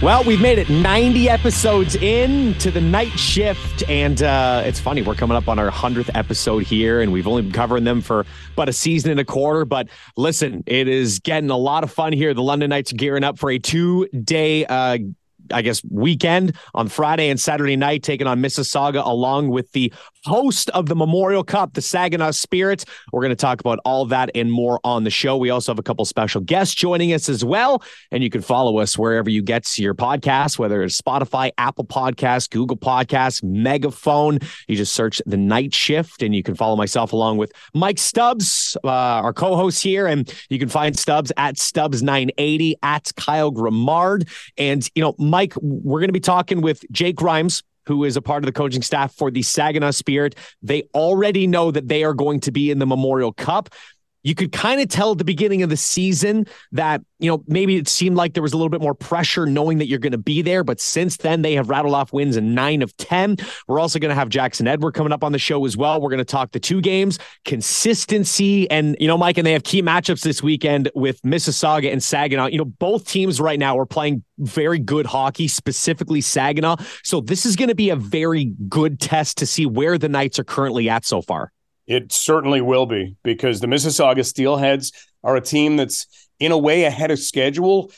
Well, we've made it 90 episodes in to the Knight Shift, and uh, it's funny. We're coming up on our 100th episode here, and we've only been covering them for about a season and a quarter. But listen, it is getting a lot of fun here. The London Knights are gearing up for a two day uh, I guess, weekend on Friday and Saturday night, taking on Mississauga along with the host of the Memorial Cup, the Saginaw Spirits. We're going to talk about all that and more on the show. We also have a couple special guests joining us as well. And you can follow us wherever you get to your podcast, whether it's Spotify, Apple Podcasts, Google Podcasts, Megaphone. You just search the Knight Shift and you can follow myself along with Mike Stubbs, uh, our co host here. And you can find Stubbs at Stubbs980 at Kyle Grimard. And, you know, Mike, we're going to be talking with Jake Grimes who is a part of the coaching staff for the Saginaw Spirit. They already know that they are going to be in the Memorial Cup you could kind of tell at the beginning of the season that, you know, maybe it seemed like there was a little bit more pressure knowing that you're going to be there. But since then, they have rattled off wins in nine of 10. We're also going to have Jackson Edward coming up on the show as well. We're going to talk the two games, consistency. And, you know, Mike, and they have key matchups this weekend with Mississauga and Saginaw. You know, both teams right now are playing very good hockey, specifically Saginaw. So this is going to be a very good test to see where the Knights are currently at so far. It certainly will be because the Mississauga Steelheads are a team that's in a way ahead of schedule.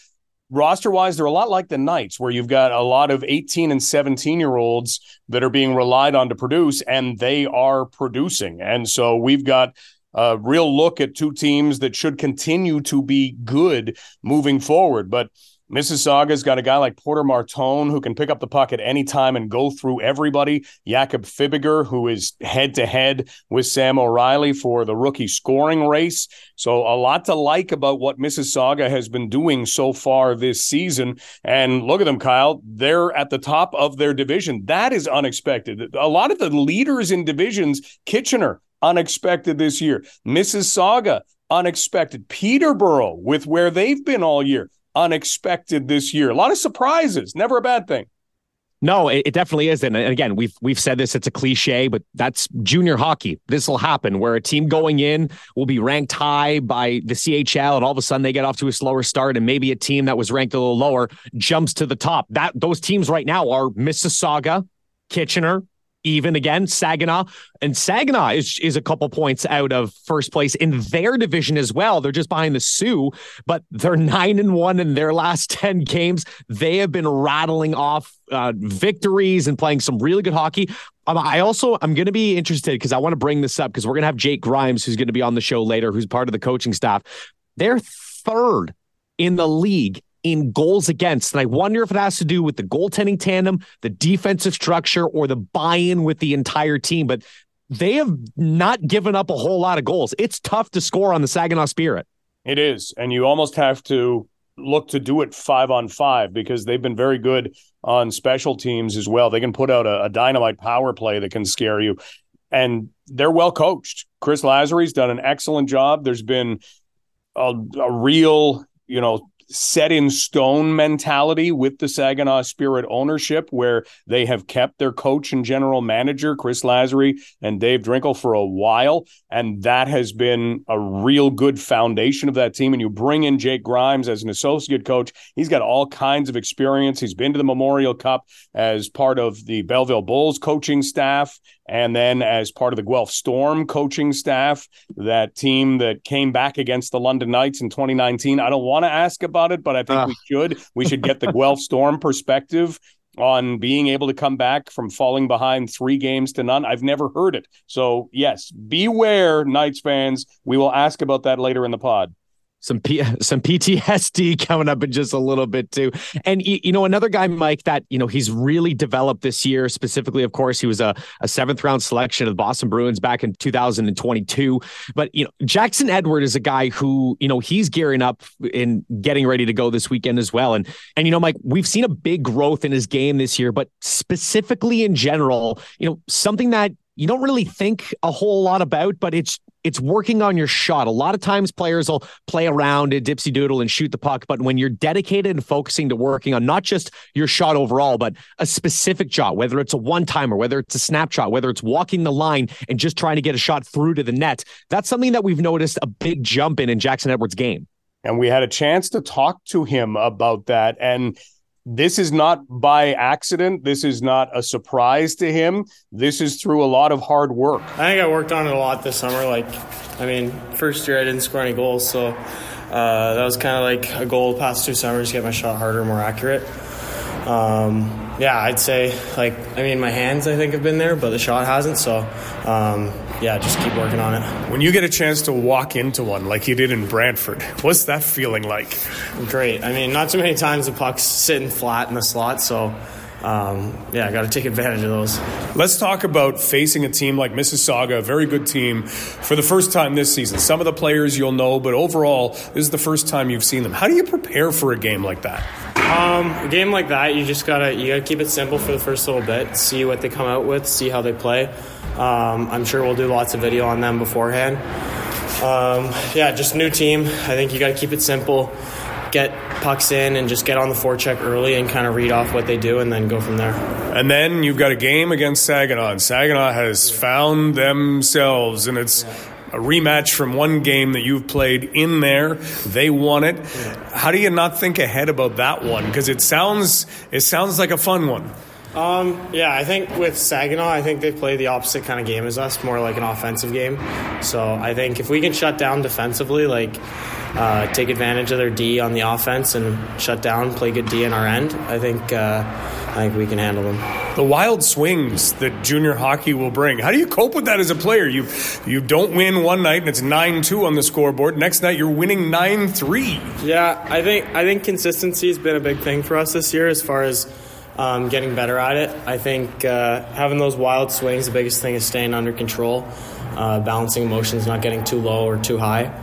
Roster wise, they're a lot like the Knights, where you've got a lot of 18 and 17 year olds that are being relied on to produce, and they are producing. And so we've got a real look at two teams that should continue to be good moving forward. But Mississauga's got a guy like Porter Martone who can pick up the puck at any time and go through everybody. Jakob Fibiger, who is head to head with Sam O'Reilly for the rookie scoring race. So, a lot to like about what Mississauga has been doing so far this season. And look at them, Kyle. They're at the top of their division. That is unexpected. A lot of the leaders in divisions, Kitchener, unexpected this year. Mississauga, unexpected. Peterborough, with where they've been all year unexpected this year. A lot of surprises, never a bad thing. No, it, it definitely is. And again, we've we've said this, it's a cliche, but that's junior hockey. This will happen where a team going in will be ranked high by the CHL, and all of a sudden they get off to a slower start, and maybe a team that was ranked a little lower jumps to the top. That those teams right now are Mississauga, Kitchener, even again. Saginaw and Saginaw is is a couple points out of first place in their division as well. They're just behind the Soo, but they're nine and one in their last ten games. They have been rattling off uh, victories and playing some really good hockey. Um, I also I'm going to be interested because I want to bring this up because we're going to have Jake Grimes who's going to be on the show later, who's part of the coaching staff. They're third in the league in goals against. And I wonder if it has to do with the goaltending tandem, the defensive structure, or the buy in with the entire team. But they have not given up a whole lot of goals. It's tough to score on the Saginaw Spirit. It is. And you almost have to look to do it five on five because they've been very good on special teams as well. They can put out a, a dynamite power play that can scare you. And they're well coached. Chris Lazary's done an excellent job. There's been a, a real, you know, set in stone mentality with the Saginaw Spirit ownership, where they have kept their coach and general manager, Chris Lazary and Dave Drinkill, for a while. And that has been a real good foundation of that team. And you bring in Jake Grimes as an associate coach. He's got all kinds of experience. He's been to the Memorial Cup as part of the Belleville Bulls coaching staff and then as part of the Guelph Storm coaching staff, that team that came back against the London Knights in 2019. I don't want to ask about it, but I think uh. we should. We should get the Guelph Storm perspective on being able to come back from falling behind three games to none. I've never heard it. So, yes, beware, Knights fans. We will ask about that later in the pod some P- some PTSD coming up in just a little bit too. And you know, another guy, Mike, that you know he's really developed this year. Specifically, of course, he was a, a seventh round selection of the Boston Bruins back in 2022. But you know, Jackson Edward is a guy who you know he's gearing up and getting ready to go this weekend as well. And and you know, Mike, we've seen a big growth in his game this year, but specifically in general, you know, something that you don't really think a whole lot about, but it's it's working on your shot. A lot of times players will play around a dipsy doodle and shoot the puck, but when you're dedicated and focusing to working on not just your shot overall, but a specific shot, whether it's a one timer, whether it's a snapshot, whether it's walking the line and just trying to get a shot through to the net, that's something that we've noticed a big jump in in Jackson Edwards' game. And we had a chance to talk to him about that. And this is not by accident. This is not a surprise to him. This is through a lot of hard work. I think I worked on it a lot this summer. Like, I mean, first year I didn't score any goals, so uh, that was kind of like a goal the past two summers get my shot harder, more accurate. Um, yeah, I'd say like I mean my hands I think have been there, but the shot hasn't. So um, yeah, just keep working on it. When you get a chance to walk into one like you did in Brantford, what's that feeling like? Great. I mean, not too many times the puck's sitting flat in the slot, so um, yeah, I got to take advantage of those. Let's talk about facing a team like Mississauga, a very good team, for the first time this season. Some of the players you'll know, but overall, this is the first time you've seen them. How do you prepare for a game like that? Um, a game like that, you just gotta you gotta keep it simple for the first little bit. See what they come out with. See how they play. Um, I'm sure we'll do lots of video on them beforehand. Um, yeah, just new team. I think you got to keep it simple. Get pucks in and just get on the forecheck early and kind of read off what they do and then go from there. And then you've got a game against Saginaw. Saginaw has found themselves, and it's a rematch from one game that you've played in there. They won it. How do you not think ahead about that one? Because it sounds it sounds like a fun one. Um, yeah, I think with Saginaw, I think they play the opposite kind of game as us, more like an offensive game. So I think if we can shut down defensively, like uh, take advantage of their D on the offense and shut down, play good D in our end, I think uh, I think we can handle them. The wild swings that junior hockey will bring. How do you cope with that as a player? You you don't win one night and it's nine two on the scoreboard. Next night you're winning nine three. Yeah, I think I think consistency has been a big thing for us this year as far as um, getting better at it. I think uh, having those wild swings, the biggest thing is staying under control, uh, balancing emotions, not getting too low or too high.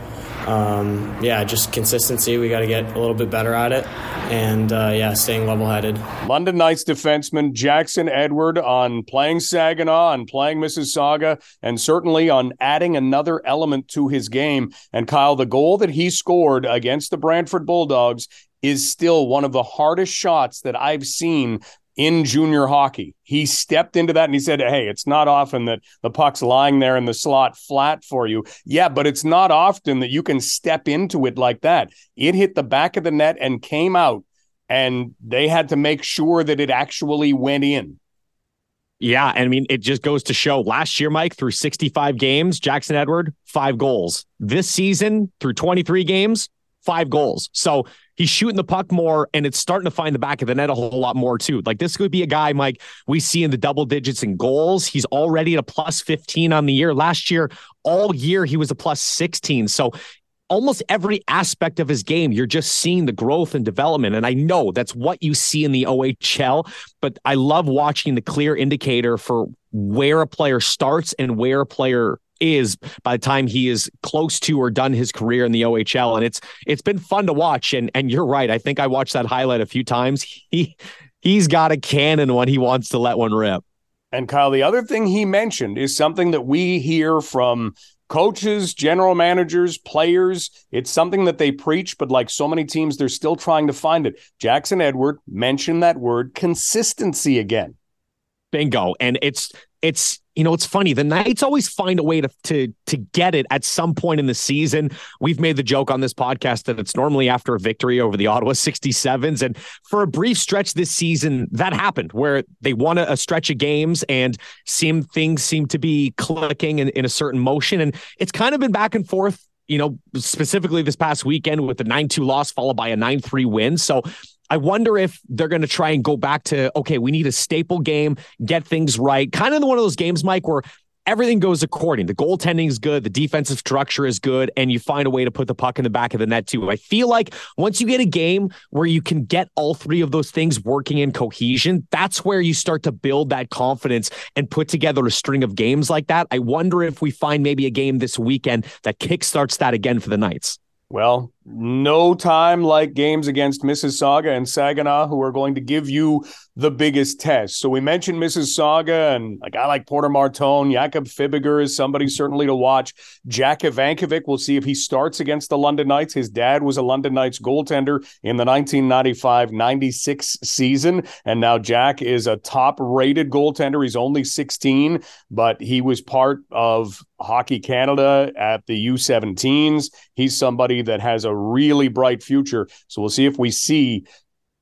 Um, yeah, just consistency. We got to get a little bit better at it, and uh, yeah, staying level-headed. London Knights defenseman Jackson Edward on playing Saginaw, on playing Mississauga, and certainly on adding another element to his game. And Kyle, the goal that he scored against the Brantford Bulldogs is still one of the hardest shots that I've seen in junior hockey. He stepped into that and he said, Hey, it's not often that the puck's lying there in the slot flat for you. Yeah, but it's not often that you can step into it like that. It hit the back of the net and came out, and they had to make sure that it actually went in. Yeah, and I mean, it just goes to show last year, Mike, through 65 games, Jackson Edward, five goals. This season, through 23 games, five goals. So he's shooting the puck more and it's starting to find the back of the net a whole lot more too. Like this could be a guy, Mike, we see in the double digits in goals. He's already at a plus 15 on the year. Last year, all year, he was a plus 16. So almost every aspect of his game, you're just seeing the growth and development. And I know that's what you see in the OHL, but I love watching the clear indicator for where a player starts and where a player is by the time he is close to or done his career in the OHL. And it's it's been fun to watch. And and you're right. I think I watched that highlight a few times. He he's got a cannon when he wants to let one rip. And Kyle, the other thing he mentioned is something that we hear from coaches, general managers, players. It's something that they preach, but like so many teams, they're still trying to find it. Jackson Edward mentioned that word consistency again. Bingo. And it's it's you know it's funny the knights always find a way to to to get it at some point in the season we've made the joke on this podcast that it's normally after a victory over the ottawa 67s and for a brief stretch this season that happened where they won a, a stretch of games and seem things seem to be clicking in, in a certain motion and it's kind of been back and forth you know, specifically this past weekend with the 9 2 loss followed by a 9 3 win. So I wonder if they're going to try and go back to, okay, we need a staple game, get things right. Kind of one of those games, Mike, where everything goes according. The goaltending is good, the defensive structure is good, and you find a way to put the puck in the back of the net too. I feel like once you get a game where you can get all three of those things working in cohesion, that's where you start to build that confidence and put together a string of games like that. I wonder if we find maybe a game this weekend that kickstarts that again for the Knights. Well, no time like games against Mississauga and Saginaw, who are going to give you the biggest test. So we mentioned Mississauga and a guy like Porter Martone, Jakob Fibiger is somebody certainly to watch. Jack Ivankovic, we'll see if he starts against the London Knights. His dad was a London Knights goaltender in the 1995-96 season, and now Jack is a top-rated goaltender. He's only 16, but he was part of Hockey Canada at the U17s. He's somebody that has a really bright future. So we'll see if we see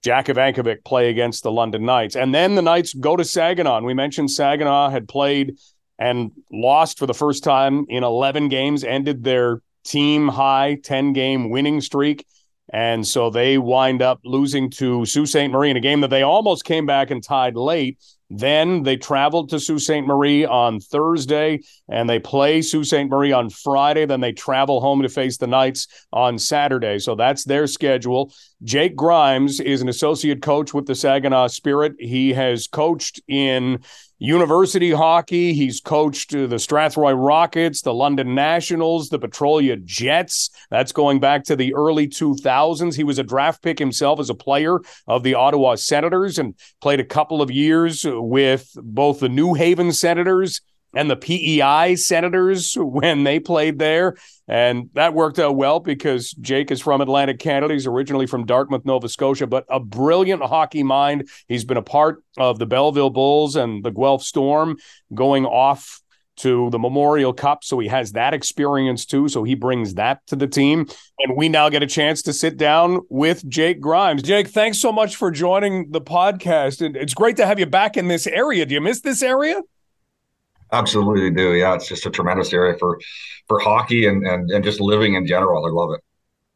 Jack Ivankovic play against the London Knights. And then the Knights go to Saginaw. And we mentioned Saginaw had played and lost for the first time in 11 games, ended their team high 10 game winning streak. And so they wind up losing to Sault Ste. Marie in a game that they almost came back and tied late. Then they traveled to Sault Ste. Marie on Thursday and they play Sault Ste. Marie on Friday. Then they travel home to face the Knights on Saturday. So that's their schedule. Jake Grimes is an associate coach with the Saginaw Spirit. He has coached in university hockey. He's coached the Strathroy Rockets, the London Nationals, the Petrolia Jets. That's going back to the early 2000s. He was a draft pick himself as a player of the Ottawa Senators and played a couple of years with both the New Haven Senators and the PEI Senators when they played there. And that worked out well because Jake is from Atlantic Canada. He's originally from Dartmouth, Nova Scotia, but a brilliant hockey mind. He's been a part of the Belleville Bulls and the Guelph Storm going off to the Memorial Cup. So he has that experience too. So he brings that to the team. And we now get a chance to sit down with Jake Grimes. Jake, thanks so much for joining the podcast. And It's great to have you back in this area. Do you miss this area? Absolutely do. Yeah, it's just a tremendous area for for hockey and and, and just living in general. I love it.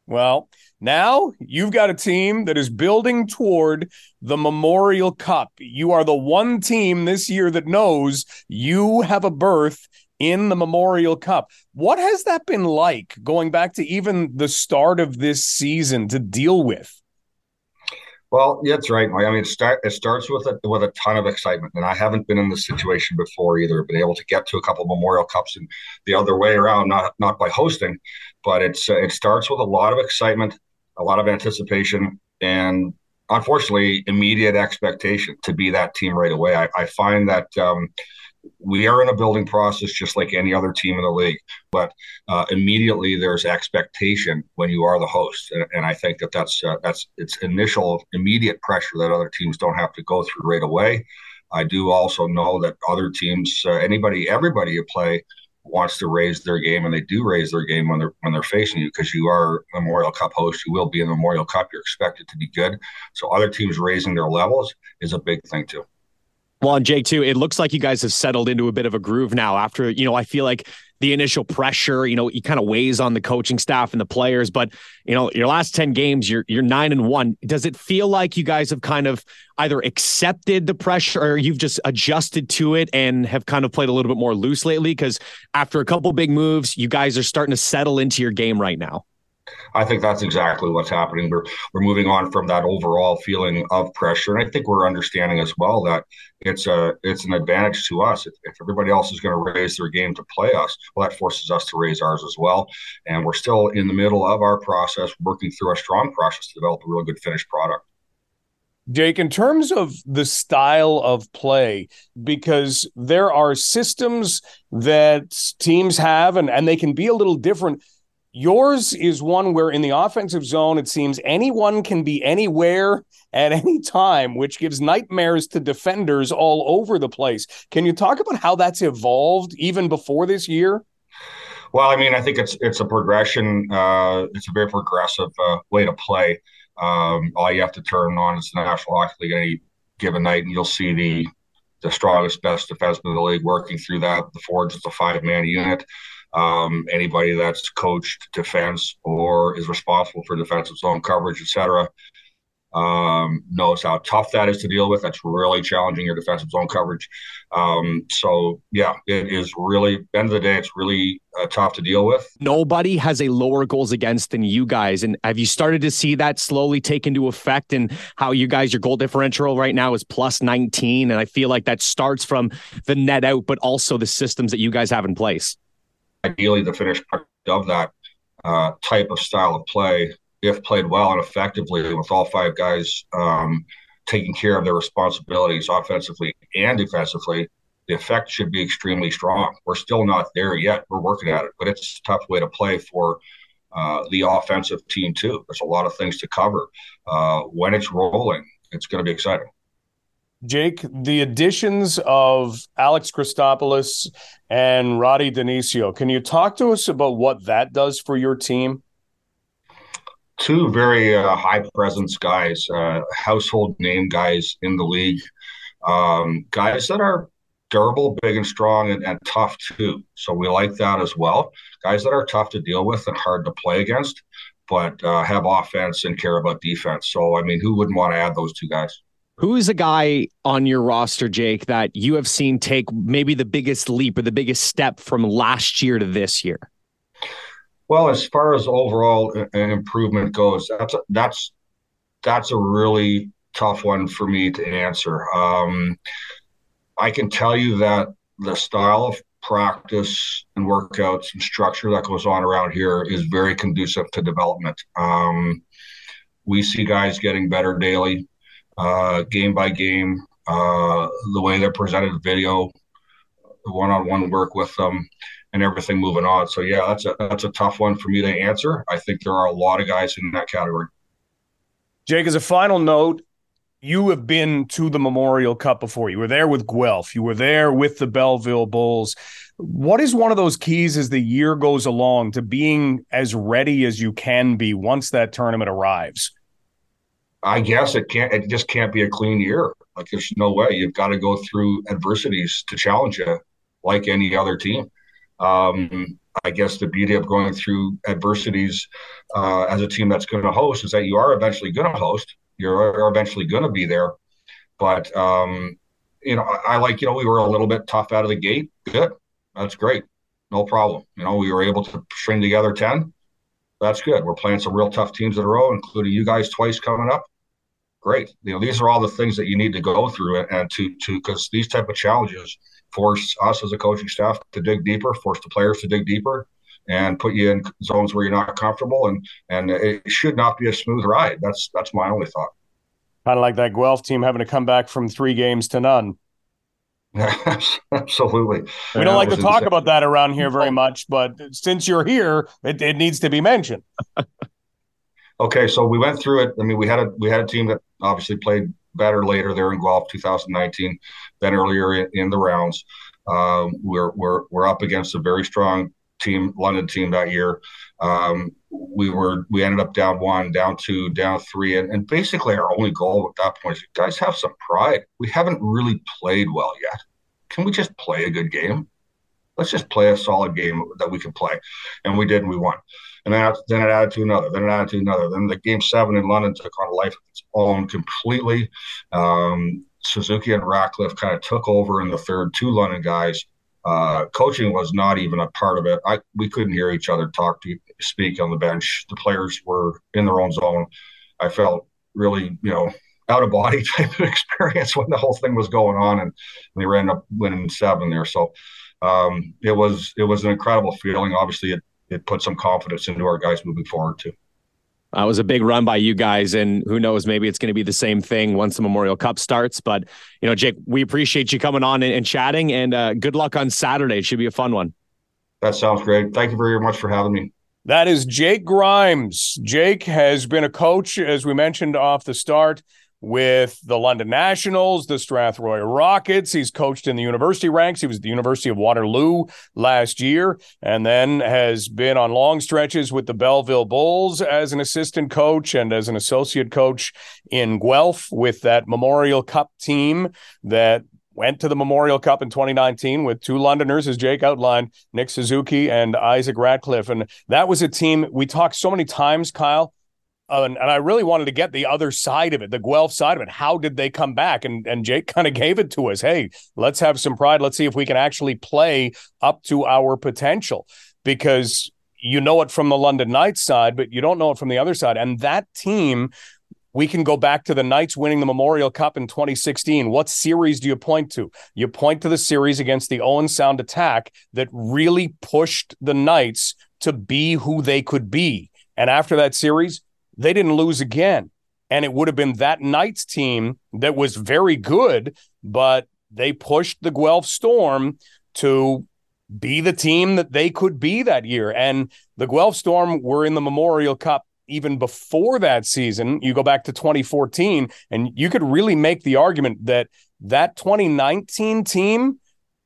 Well, now you've got a team that is building toward the Memorial Cup. You are the one team this year that knows you have a berth in the Memorial Cup. What has that been like going back to even the start of this season to deal with? Well, that's right. I mean, it, start, it starts with a, with a ton of excitement, and I haven't been in this situation before either. Been able to get to a couple of Memorial Cups and the other way around, not not by hosting, but it's uh, it starts with a lot of excitement, a lot of anticipation, and unfortunately, immediate expectation to be that team right away. I, I find that um, we are in a building process just like any other team in the league but uh, immediately there's expectation when you are the host and, and i think that that's uh, that's it's initial immediate pressure that other teams don't have to go through right away i do also know that other teams uh, anybody everybody you play wants to raise their game and they do raise their game when they're when they're facing you because you are memorial cup host you will be in the memorial cup you're expected to be good. So other teams raising their levels is a big thing too. Well, and Jake too, it looks like you guys have settled into a bit of a groove now after, you know, I feel like the initial pressure, you know, it kind of weighs on the coaching staff and the players, but you know, your last 10 games, you're you're 9 and 1. Does it feel like you guys have kind of either accepted the pressure or you've just adjusted to it and have kind of played a little bit more loose lately cuz after a couple big moves, you guys are starting to settle into your game right now? I think that's exactly what's happening. We're we're moving on from that overall feeling of pressure, and I think we're understanding as well that it's a it's an advantage to us. If, if everybody else is going to raise their game to play us, well, that forces us to raise ours as well. And we're still in the middle of our process, working through a strong process to develop a real good finished product. Jake, in terms of the style of play, because there are systems that teams have and, and they can be a little different Yours is one where in the offensive zone, it seems anyone can be anywhere at any time, which gives nightmares to defenders all over the place. Can you talk about how that's evolved even before this year? Well, I mean, I think it's it's a progression. Uh, it's a very progressive uh, way to play. Um, all you have to turn on is the National Hockey League any given night, and you'll see the the strongest, best defenseman in the league working through that. The Forge is a five man unit. Um, anybody that's coached defense or is responsible for defensive zone coverage, etc., um, knows how tough that is to deal with. That's really challenging your defensive zone coverage. Um, so yeah, it is really end of the day, it's really uh, tough to deal with. Nobody has a lower goals against than you guys, and have you started to see that slowly take into effect? And how you guys, your goal differential right now is plus nineteen, and I feel like that starts from the net out, but also the systems that you guys have in place ideally the finished product of that uh, type of style of play, if played well and effectively with all five guys um, taking care of their responsibilities offensively and defensively, the effect should be extremely strong. We're still not there yet. We're working at it, but it's a tough way to play for uh, the offensive team too. There's a lot of things to cover. Uh, when it's rolling, it's going to be exciting. Jake, the additions of Alex Christopoulos and Roddy Dionicio, can you talk to us about what that does for your team? two very uh, high presence guys, uh, household name guys in the league, um, guys that are durable, big and strong, and, and, tough too. So we like that as well. Guys that are tough to deal with and hard to play against, but uh, have offense and care about defense. So I mean, who wouldn't want to add those two guys? Who is a guy on your roster, Jake, that you have seen take maybe the biggest leap or the biggest step from last year to this year? Well, as far as overall improvement goes, that's a, that's that's a really tough one for me to answer. Um, I can tell you that the style of practice and workouts and structure that goes on around here is very conducive to development. Um, we see guys getting better daily uh, game by game, uh, the way they're presented video, one-on-one work with them, and everything moving on. So yeah, that's a that's a tough one for me to answer. I think there are a lot of guys in that category. Jake, as a final note, you have been to the Memorial Cup before. You were there with Guelph. You were there with the Belleville Bulls. What is one of those keys as the year goes along to being as ready as you can be once that tournament arrives? I guess it can't. It just can't be a clean year. Like there's no way. You've got to go through adversities to challenge you, like any other team. Um, I guess the beauty of going through adversities uh, as a team that's going to host is that you are eventually going to host. You're eventually going to be there, but um, you know, I, I like you know we were a little bit tough out of the gate. Good, that's great, no problem. You know, we were able to string together ten. That's good. We're playing some real tough teams in a row, including you guys twice coming up great. You know, these are all the things that you need to go through and, to to because these type of challenges force us as a coaching staff to dig deeper, force the players to dig deeper, and put you in zones where you're not comfortable. And and it should not be a smooth ride. That's that's my only thought. Kind of like that Guelph team having to come back from three games to none. Absolutely. We don't like to talk insane. about that around here very much, but since you're here, it, it needs to be mentioned. okay, so we went through it. I mean, we had a we had a team that obviously played better later there in Guelph 2019 than earlier in, in the rounds. Um, we're, we're, we're up against a very strong team, London team that year. Um, we were we ended up down one, down two, down three, and, and basically our only goal at that point is guys have some pride. We haven't really played well yet. Can we just play a good game? Let's just play a solid game that we can play, and we did, and we won and then then it added to another, then it added to another. Then the game seven in London took on a life of its own completely. Um, Suzuki and Ratcliffe kind of took over in the third. Two London guys. Uh, coaching was not even a part of it. I we couldn't hear each other talk to speak on the bench. The players were in their own zone. I felt really, you know, out of body type of experience when the whole thing was going on, and we ended up winning seven there. So um, it was it was an incredible feeling. Obviously, it it put some confidence into our guys moving forward too. That was a big run by you guys, and who knows, maybe it's going to be the same thing once the Memorial Cup starts. But you know, Jake, we appreciate you coming on and, and chatting, and uh, good luck on Saturday. It should be a fun one. That sounds great. Thank you very much for having me. That is Jake Grimes. Jake has been a coach, as we mentioned off the start, with the London Nationals, the Strathroy Rockets. He's coached in the university ranks. He was at the University of Waterloo last year, and then has been on long stretches with the Belleville Bulls as an assistant coach and as an associate coach in Guelph with that Memorial Cup team that went to the Memorial Cup in 2019 with two Londoners, as Jake outlined, Nick Suzuki and Isaac Ratcliffe. And that was a team we talked so many times, Kyle, and, and, I really wanted to get the other side of it, the Guelph side of it. How did they come back? And and Jake kind of gave it to us. Hey, let's have some pride. Let's see if we can actually play up to our potential because you know it from the London Knights side, but you don't know it from the other side. And that team, we can go back to the Knights winning the Memorial Cup in 2016. What series do you point to? You point to the series against the Owen Sound attack that really pushed the Knights to be who they could be. And after that series, they didn't lose again. And it would have been that Knights team that was very good, but they pushed the Guelph Storm to be the team that they could be that year. And the Guelph Storm were in the Memorial Cup even before that season. You go back to 2014, and you could really make the argument that that 2019 team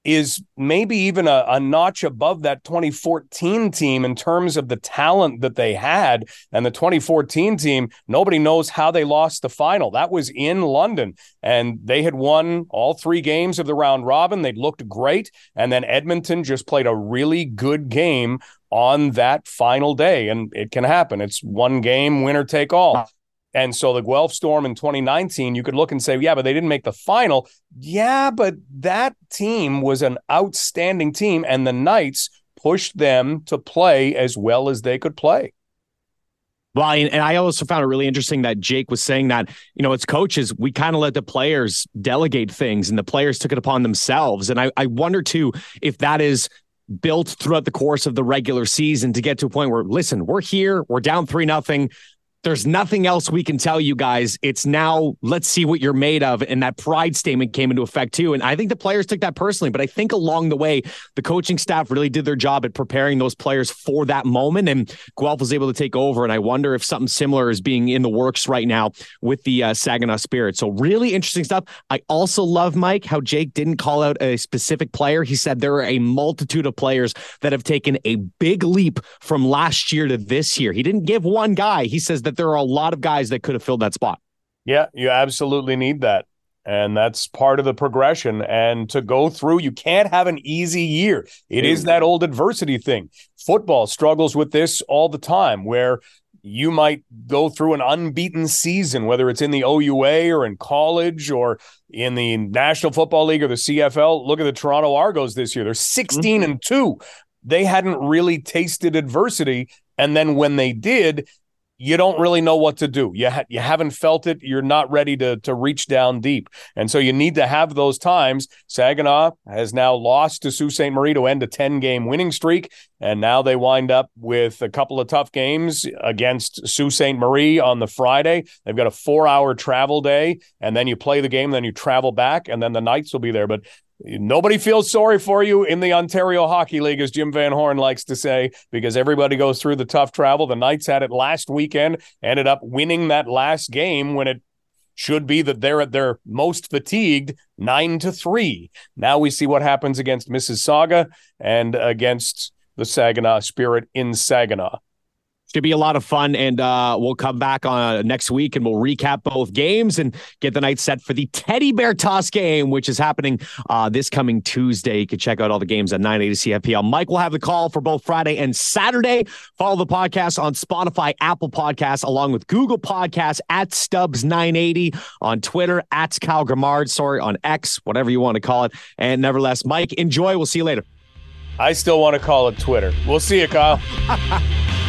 is maybe even a, a, notch above that 2014 team in terms of the talent that they had. And the 2014 team, nobody knows how they lost the final. That was in London, and they had won all three games of the round robin. They'd looked great. And then Edmonton just played a really good game on that final day. And it can happen. It's one game, winner take all. And so the Guelph Storm in 2019, you could look and say, yeah, but they didn't make the final. Yeah, but that team was an outstanding team, and the Knights pushed them to play as well as they could play. Well, and I also found it really interesting that Jake was saying that, you know, as coaches, we kind of let the players delegate things and the players took it upon themselves. And I, I wonder too if that is built throughout the course of the regular season to get to a point where, listen, we're here, we're down three nothing there's nothing else we can tell you guys. It's now let's see what you're made of. And that pride statement came into effect too. And I think the players took that personally, but I think along the way, the coaching staff really did their job at preparing those players for that moment. And Guelph was able to take over. And I wonder if something similar is being in the works right now with the uh, Saginaw Spirit. So really interesting stuff. I also love Mike how Jake didn't call out a specific player. He said there are a multitude of players that have taken a big leap from last year to this year. He didn't give one guy. He says that that there are a lot of guys that could have filled that spot. Yeah, you absolutely need that. And that's part of the progression. And to go through, you can't have an easy year. It is that old adversity thing. Football struggles with this all the time, where you might go through an unbeaten season, whether it's in the OUA or in college or in the National Football League or the CFL. Look at the Toronto Argos this year. They're 16 mm-hmm. and 2. They hadn't really tasted adversity. And then when they did, you don't really know what to do. You ha- you haven't felt it. You're not ready to to reach down deep, and so you need to have those times. Saginaw has now lost to Sault Ste. Marie to end a ten game winning streak, and now they wind up with a couple of tough games against Sault Ste. Marie on the Friday. They've got a four hour travel day, and then you play the game, then you travel back, and then the Knights will be there. But Nobody feels sorry for you in the Ontario Hockey League, as Jim Van Horne likes to say, because everybody goes through the tough travel. The Knights had it last weekend, ended up winning that last game when it should be that they're at their most fatigued, nine to three. Now we see what happens against Mississauga and against the Saginaw Spirit in Saginaw should be a lot of fun. And uh, we'll come back on uh, next week and we'll recap both games and get the night set for the Teddy Bear Toss game, which is happening uh, this coming Tuesday. You can check out all the games at 980 CFPL. Mike will have the call for both Friday and Saturday. Follow the podcast on Spotify, Apple Podcasts, along with Google Podcasts at Stubbs980 on Twitter at Cal Grimard, sorry, on X, whatever you want to call it. And nevertheless, Mike, enjoy. We'll see you later. I still want to call it Twitter. We'll see you, Kyle.